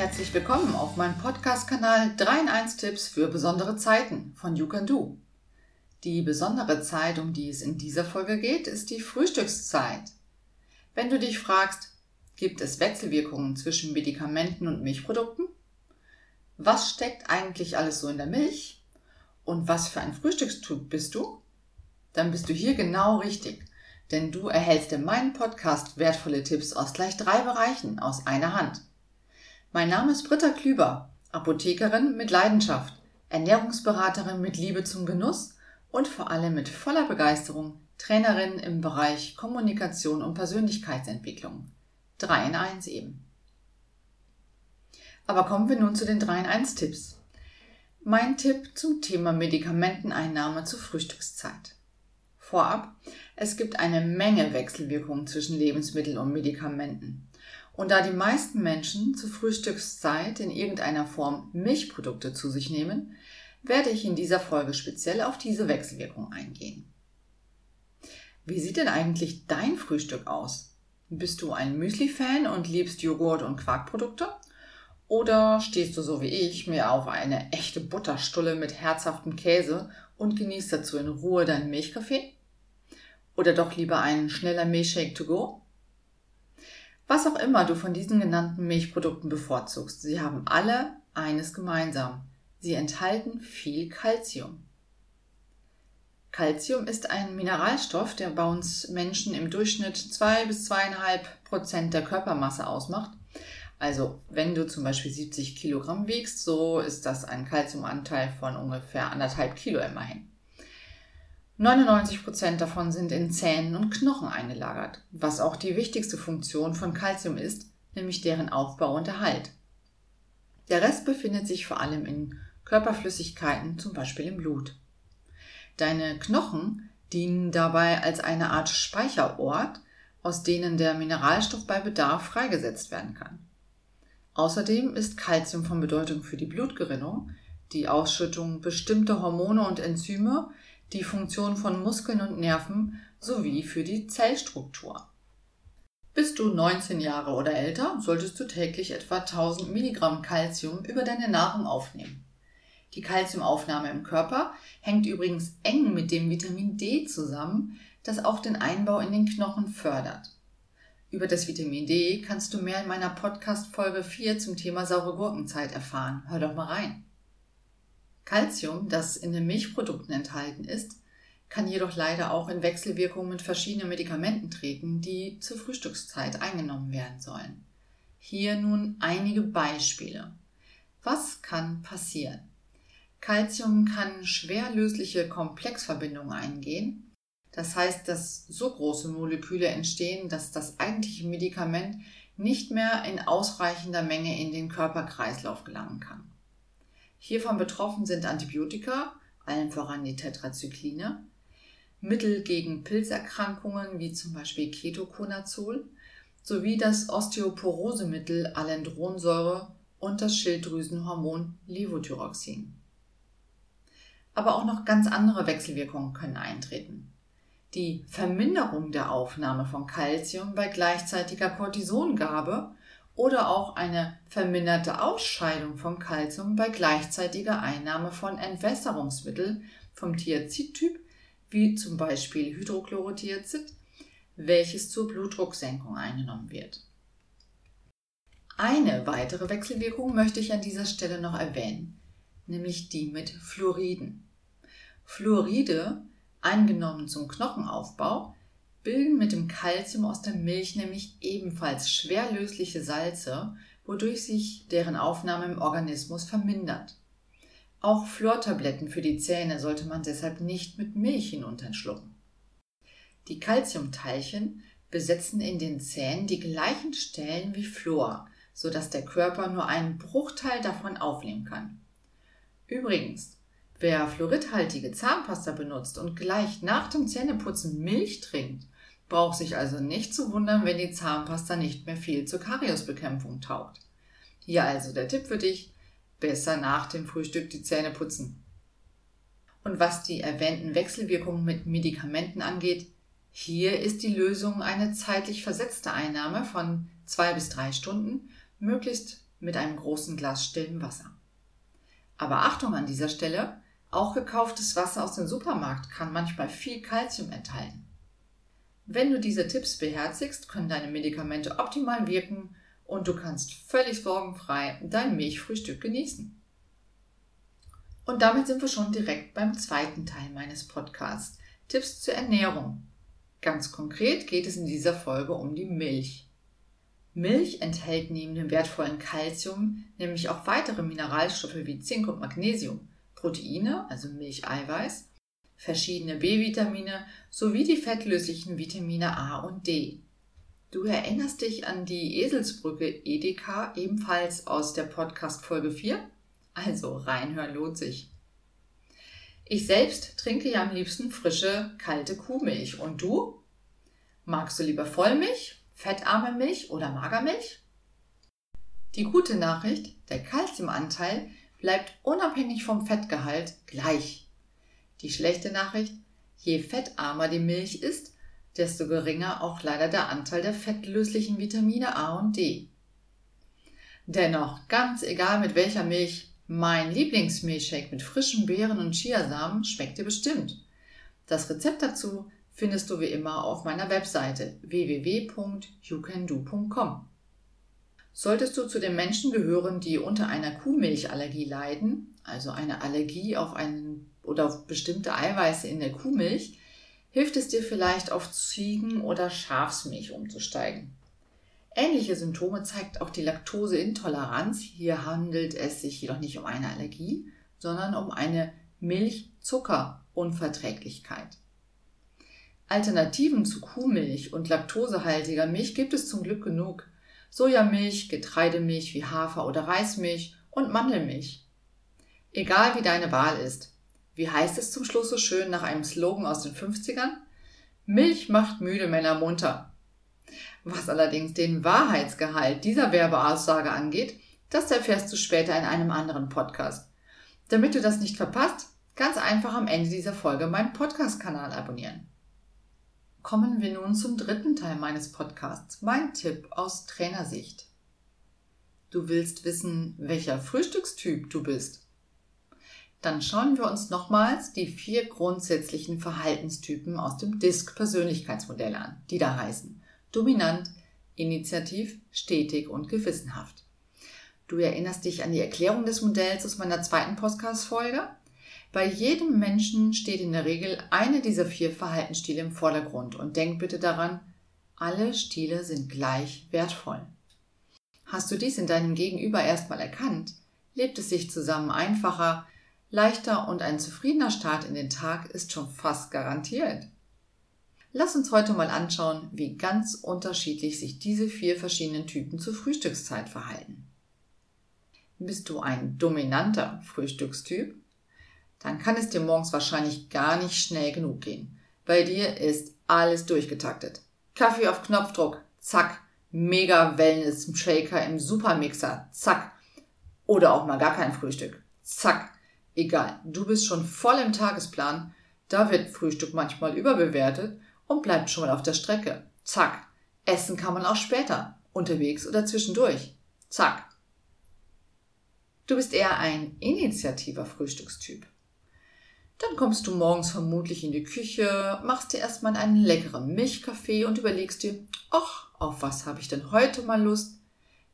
Herzlich willkommen auf meinem Podcast-Kanal 3 in 1 Tipps für besondere Zeiten von You Can Do. Die besondere Zeit, um die es in dieser Folge geht, ist die Frühstückszeit. Wenn du dich fragst, gibt es Wechselwirkungen zwischen Medikamenten und Milchprodukten? Was steckt eigentlich alles so in der Milch? Und was für ein Frühstückstyp bist du? Dann bist du hier genau richtig, denn du erhältst in meinem Podcast wertvolle Tipps aus gleich drei Bereichen aus einer Hand. Mein Name ist Britta Klüber, Apothekerin mit Leidenschaft, Ernährungsberaterin mit Liebe zum Genuss und vor allem mit voller Begeisterung Trainerin im Bereich Kommunikation und Persönlichkeitsentwicklung. 3 in 1 eben. Aber kommen wir nun zu den 3 in 1 Tipps. Mein Tipp zum Thema Medikamenteneinnahme zur Frühstückszeit. Vorab, es gibt eine Menge Wechselwirkungen zwischen Lebensmitteln und Medikamenten. Und da die meisten Menschen zur Frühstückszeit in irgendeiner Form Milchprodukte zu sich nehmen, werde ich in dieser Folge speziell auf diese Wechselwirkung eingehen. Wie sieht denn eigentlich dein Frühstück aus? Bist du ein Müsli-Fan und liebst Joghurt und Quarkprodukte? Oder stehst du so wie ich mir auf eine echte Butterstulle mit herzhaftem Käse und genießt dazu in Ruhe deinen Milchkaffee? Oder doch lieber einen schneller Milchshake to go? Was auch immer du von diesen genannten Milchprodukten bevorzugst, sie haben alle eines gemeinsam. Sie enthalten viel Kalzium. Calcium ist ein Mineralstoff, der bei uns Menschen im Durchschnitt zwei bis zweieinhalb Prozent der Körpermasse ausmacht. Also wenn du zum Beispiel 70 Kilogramm wiegst, so ist das ein Calciumanteil von ungefähr anderthalb Kilo immerhin. 99 Prozent davon sind in Zähnen und Knochen eingelagert, was auch die wichtigste Funktion von Calcium ist, nämlich deren Aufbau und Erhalt. Der Rest befindet sich vor allem in Körperflüssigkeiten, zum Beispiel im Blut. Deine Knochen dienen dabei als eine Art Speicherort, aus denen der Mineralstoff bei Bedarf freigesetzt werden kann. Außerdem ist Calcium von Bedeutung für die Blutgerinnung, die Ausschüttung bestimmter Hormone und Enzyme, die Funktion von Muskeln und Nerven sowie für die Zellstruktur. Bist du 19 Jahre oder älter, solltest du täglich etwa 1000 Milligramm Calcium über deine Nahrung aufnehmen. Die Calciumaufnahme im Körper hängt übrigens eng mit dem Vitamin D zusammen, das auch den Einbau in den Knochen fördert. Über das Vitamin D kannst du mehr in meiner Podcast Folge 4 zum Thema saure Gurkenzeit erfahren. Hör doch mal rein. Calcium, das in den Milchprodukten enthalten ist, kann jedoch leider auch in Wechselwirkung mit verschiedenen Medikamenten treten, die zur Frühstückszeit eingenommen werden sollen. Hier nun einige Beispiele. Was kann passieren? Calcium kann schwer lösliche Komplexverbindungen eingehen. Das heißt, dass so große Moleküle entstehen, dass das eigentliche Medikament nicht mehr in ausreichender Menge in den Körperkreislauf gelangen kann. Hiervon betroffen sind Antibiotika, allen voran die Tetrazykline, Mittel gegen Pilzerkrankungen wie zum Beispiel Ketoconazol sowie das Osteoporosemittel Alendronsäure und das Schilddrüsenhormon Levothyroxin. Aber auch noch ganz andere Wechselwirkungen können eintreten. Die Verminderung der Aufnahme von Calcium bei gleichzeitiger Cortisongabe oder auch eine verminderte Ausscheidung von Calcium bei gleichzeitiger Einnahme von Entwässerungsmitteln vom Thiazidtyp, wie zum Beispiel Hydrochlorothiazid, welches zur Blutdrucksenkung eingenommen wird. Eine weitere Wechselwirkung möchte ich an dieser Stelle noch erwähnen, nämlich die mit Fluoriden. Fluoride, eingenommen zum Knochenaufbau, bilden mit dem Kalzium aus der Milch nämlich ebenfalls schwer lösliche Salze, wodurch sich deren Aufnahme im Organismus vermindert. Auch Fluortabletten für die Zähne sollte man deshalb nicht mit Milch hinunterschlucken. Die Calciumteilchen besetzen in den Zähnen die gleichen Stellen wie Fluor, sodass der Körper nur einen Bruchteil davon aufnehmen kann. Übrigens, wer fluoridhaltige Zahnpasta benutzt und gleich nach dem Zähneputzen Milch trinkt, braucht sich also nicht zu wundern, wenn die Zahnpasta nicht mehr viel zur Kariusbekämpfung taugt. Hier also der Tipp für dich, besser nach dem Frühstück die Zähne putzen. Und was die erwähnten Wechselwirkungen mit Medikamenten angeht, hier ist die Lösung eine zeitlich versetzte Einnahme von zwei bis drei Stunden, möglichst mit einem großen Glas stillem Wasser. Aber Achtung an dieser Stelle, auch gekauftes Wasser aus dem Supermarkt kann manchmal viel Kalzium enthalten. Wenn du diese Tipps beherzigst, können deine Medikamente optimal wirken und du kannst völlig sorgenfrei dein Milchfrühstück genießen. Und damit sind wir schon direkt beim zweiten Teil meines Podcasts. Tipps zur Ernährung. Ganz konkret geht es in dieser Folge um die Milch. Milch enthält neben dem wertvollen Kalzium nämlich auch weitere Mineralstoffe wie Zink und Magnesium, Proteine, also Milcheiweiß, verschiedene B-Vitamine sowie die fettlöslichen Vitamine A und D. Du erinnerst dich an die Eselsbrücke Edeka ebenfalls aus der Podcast Folge 4? Also reinhören lohnt sich. Ich selbst trinke ja am liebsten frische, kalte Kuhmilch. Und du? Magst du lieber Vollmilch, fettarme Milch oder Magermilch? Die gute Nachricht, der Kalziumanteil bleibt unabhängig vom Fettgehalt gleich. Die schlechte Nachricht, je fettarmer die Milch ist, desto geringer auch leider der Anteil der fettlöslichen Vitamine A und D. Dennoch, ganz egal mit welcher Milch, mein Lieblingsmilchshake mit frischen Beeren und Chiasamen schmeckt dir bestimmt. Das Rezept dazu findest du wie immer auf meiner Webseite www.youcando.com. Solltest du zu den Menschen gehören, die unter einer Kuhmilchallergie leiden, also eine Allergie auf einen oder auf bestimmte Eiweiße in der Kuhmilch, hilft es dir vielleicht auf Ziegen- oder Schafsmilch umzusteigen. Ähnliche Symptome zeigt auch die Laktoseintoleranz. Hier handelt es sich jedoch nicht um eine Allergie, sondern um eine Milchzuckerunverträglichkeit. Alternativen zu Kuhmilch und laktosehaltiger Milch gibt es zum Glück genug. Sojamilch, Getreidemilch wie Hafer- oder Reismilch und Mandelmilch. Egal wie deine Wahl ist. Wie heißt es zum Schluss so schön nach einem Slogan aus den 50ern? Milch macht müde Männer munter. Was allerdings den Wahrheitsgehalt dieser Werbeaussage angeht, das erfährst du später in einem anderen Podcast. Damit du das nicht verpasst, ganz einfach am Ende dieser Folge meinen Podcast-Kanal abonnieren. Kommen wir nun zum dritten Teil meines Podcasts, mein Tipp aus Trainersicht. Du willst wissen, welcher Frühstückstyp du bist? Dann schauen wir uns nochmals die vier grundsätzlichen Verhaltenstypen aus dem DISC-Persönlichkeitsmodell an, die da heißen dominant, initiativ, stetig und gewissenhaft. Du erinnerst dich an die Erklärung des Modells aus meiner zweiten Podcast-Folge? Bei jedem Menschen steht in der Regel eine dieser vier Verhaltensstile im Vordergrund und denk bitte daran, alle Stile sind gleich wertvoll. Hast du dies in deinem Gegenüber erstmal erkannt, lebt es sich zusammen einfacher, leichter und ein zufriedener Start in den Tag ist schon fast garantiert. Lass uns heute mal anschauen, wie ganz unterschiedlich sich diese vier verschiedenen Typen zur Frühstückszeit verhalten. Bist du ein dominanter Frühstückstyp? Dann kann es dir morgens wahrscheinlich gar nicht schnell genug gehen. Bei dir ist alles durchgetaktet. Kaffee auf Knopfdruck, zack. Mega Wellness Shaker im Supermixer, zack. Oder auch mal gar kein Frühstück, zack. Egal, du bist schon voll im Tagesplan. Da wird Frühstück manchmal überbewertet und bleibt schon mal auf der Strecke. Zack. Essen kann man auch später, unterwegs oder zwischendurch. Zack. Du bist eher ein initiativer Frühstückstyp. Dann kommst du morgens vermutlich in die Küche, machst dir erstmal einen leckeren Milchkaffee und überlegst dir, ach, auf was habe ich denn heute mal Lust?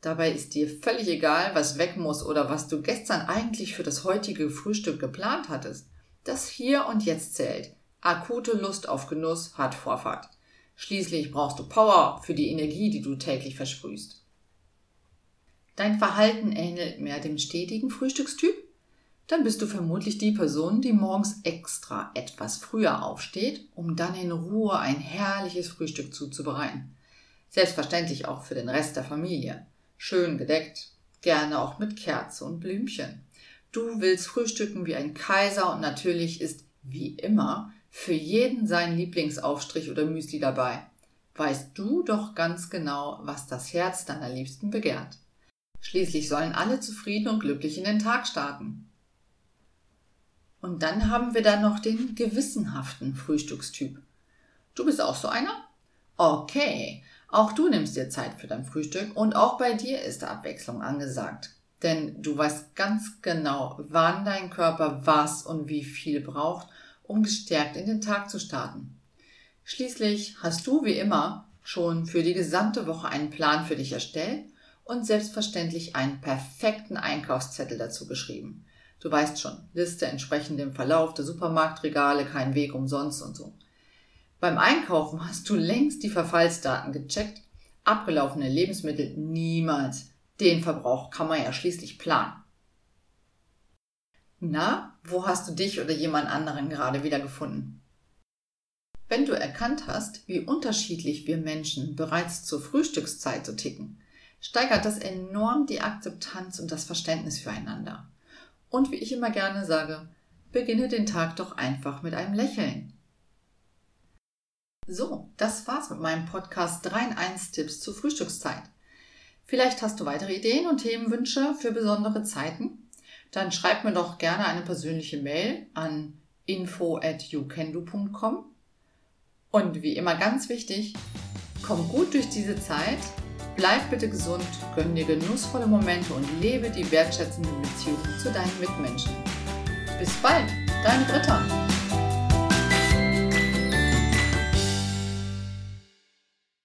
Dabei ist dir völlig egal, was weg muss oder was du gestern eigentlich für das heutige Frühstück geplant hattest. Das hier und jetzt zählt. Akute Lust auf Genuss hat Vorfahrt. Schließlich brauchst du Power für die Energie, die du täglich versprühst. Dein Verhalten ähnelt mehr dem stetigen Frühstückstyp? Dann bist du vermutlich die Person, die morgens extra etwas früher aufsteht, um dann in Ruhe ein herrliches Frühstück zuzubereiten. Selbstverständlich auch für den Rest der Familie. Schön gedeckt, gerne auch mit Kerze und Blümchen. Du willst frühstücken wie ein Kaiser und natürlich ist wie immer für jeden sein Lieblingsaufstrich oder Müsli dabei. Weißt du doch ganz genau, was das Herz deiner Liebsten begehrt. Schließlich sollen alle zufrieden und glücklich in den Tag starten. Und dann haben wir da noch den gewissenhaften Frühstückstyp. Du bist auch so einer? Okay, Auch du nimmst dir Zeit für dein Frühstück und auch bei dir ist Abwechslung angesagt. Denn du weißt ganz genau, wann dein Körper was und wie viel braucht, um gestärkt in den Tag zu starten. Schließlich hast du wie immer schon für die gesamte Woche einen Plan für dich erstellt und selbstverständlich einen perfekten Einkaufszettel dazu geschrieben. Du weißt schon, Liste entsprechend dem Verlauf der Supermarktregale, kein Weg umsonst und so. Beim Einkaufen hast du längst die Verfallsdaten gecheckt, abgelaufene Lebensmittel niemals. Den Verbrauch kann man ja schließlich planen. Na, wo hast du dich oder jemand anderen gerade wieder gefunden? Wenn du erkannt hast, wie unterschiedlich wir Menschen bereits zur Frühstückszeit so ticken, steigert das enorm die Akzeptanz und das Verständnis füreinander. Und wie ich immer gerne sage, beginne den Tag doch einfach mit einem Lächeln. So, das war's mit meinem Podcast 3 in 1 Tipps zur Frühstückszeit. Vielleicht hast du weitere Ideen und Themenwünsche für besondere Zeiten? Dann schreib mir doch gerne eine persönliche Mail an info at youcando.com. Und wie immer ganz wichtig, komm gut durch diese Zeit Bleib bitte gesund, gönn dir genussvolle Momente und lebe die wertschätzende Beziehung zu deinen Mitmenschen. Bis bald, deine Britta.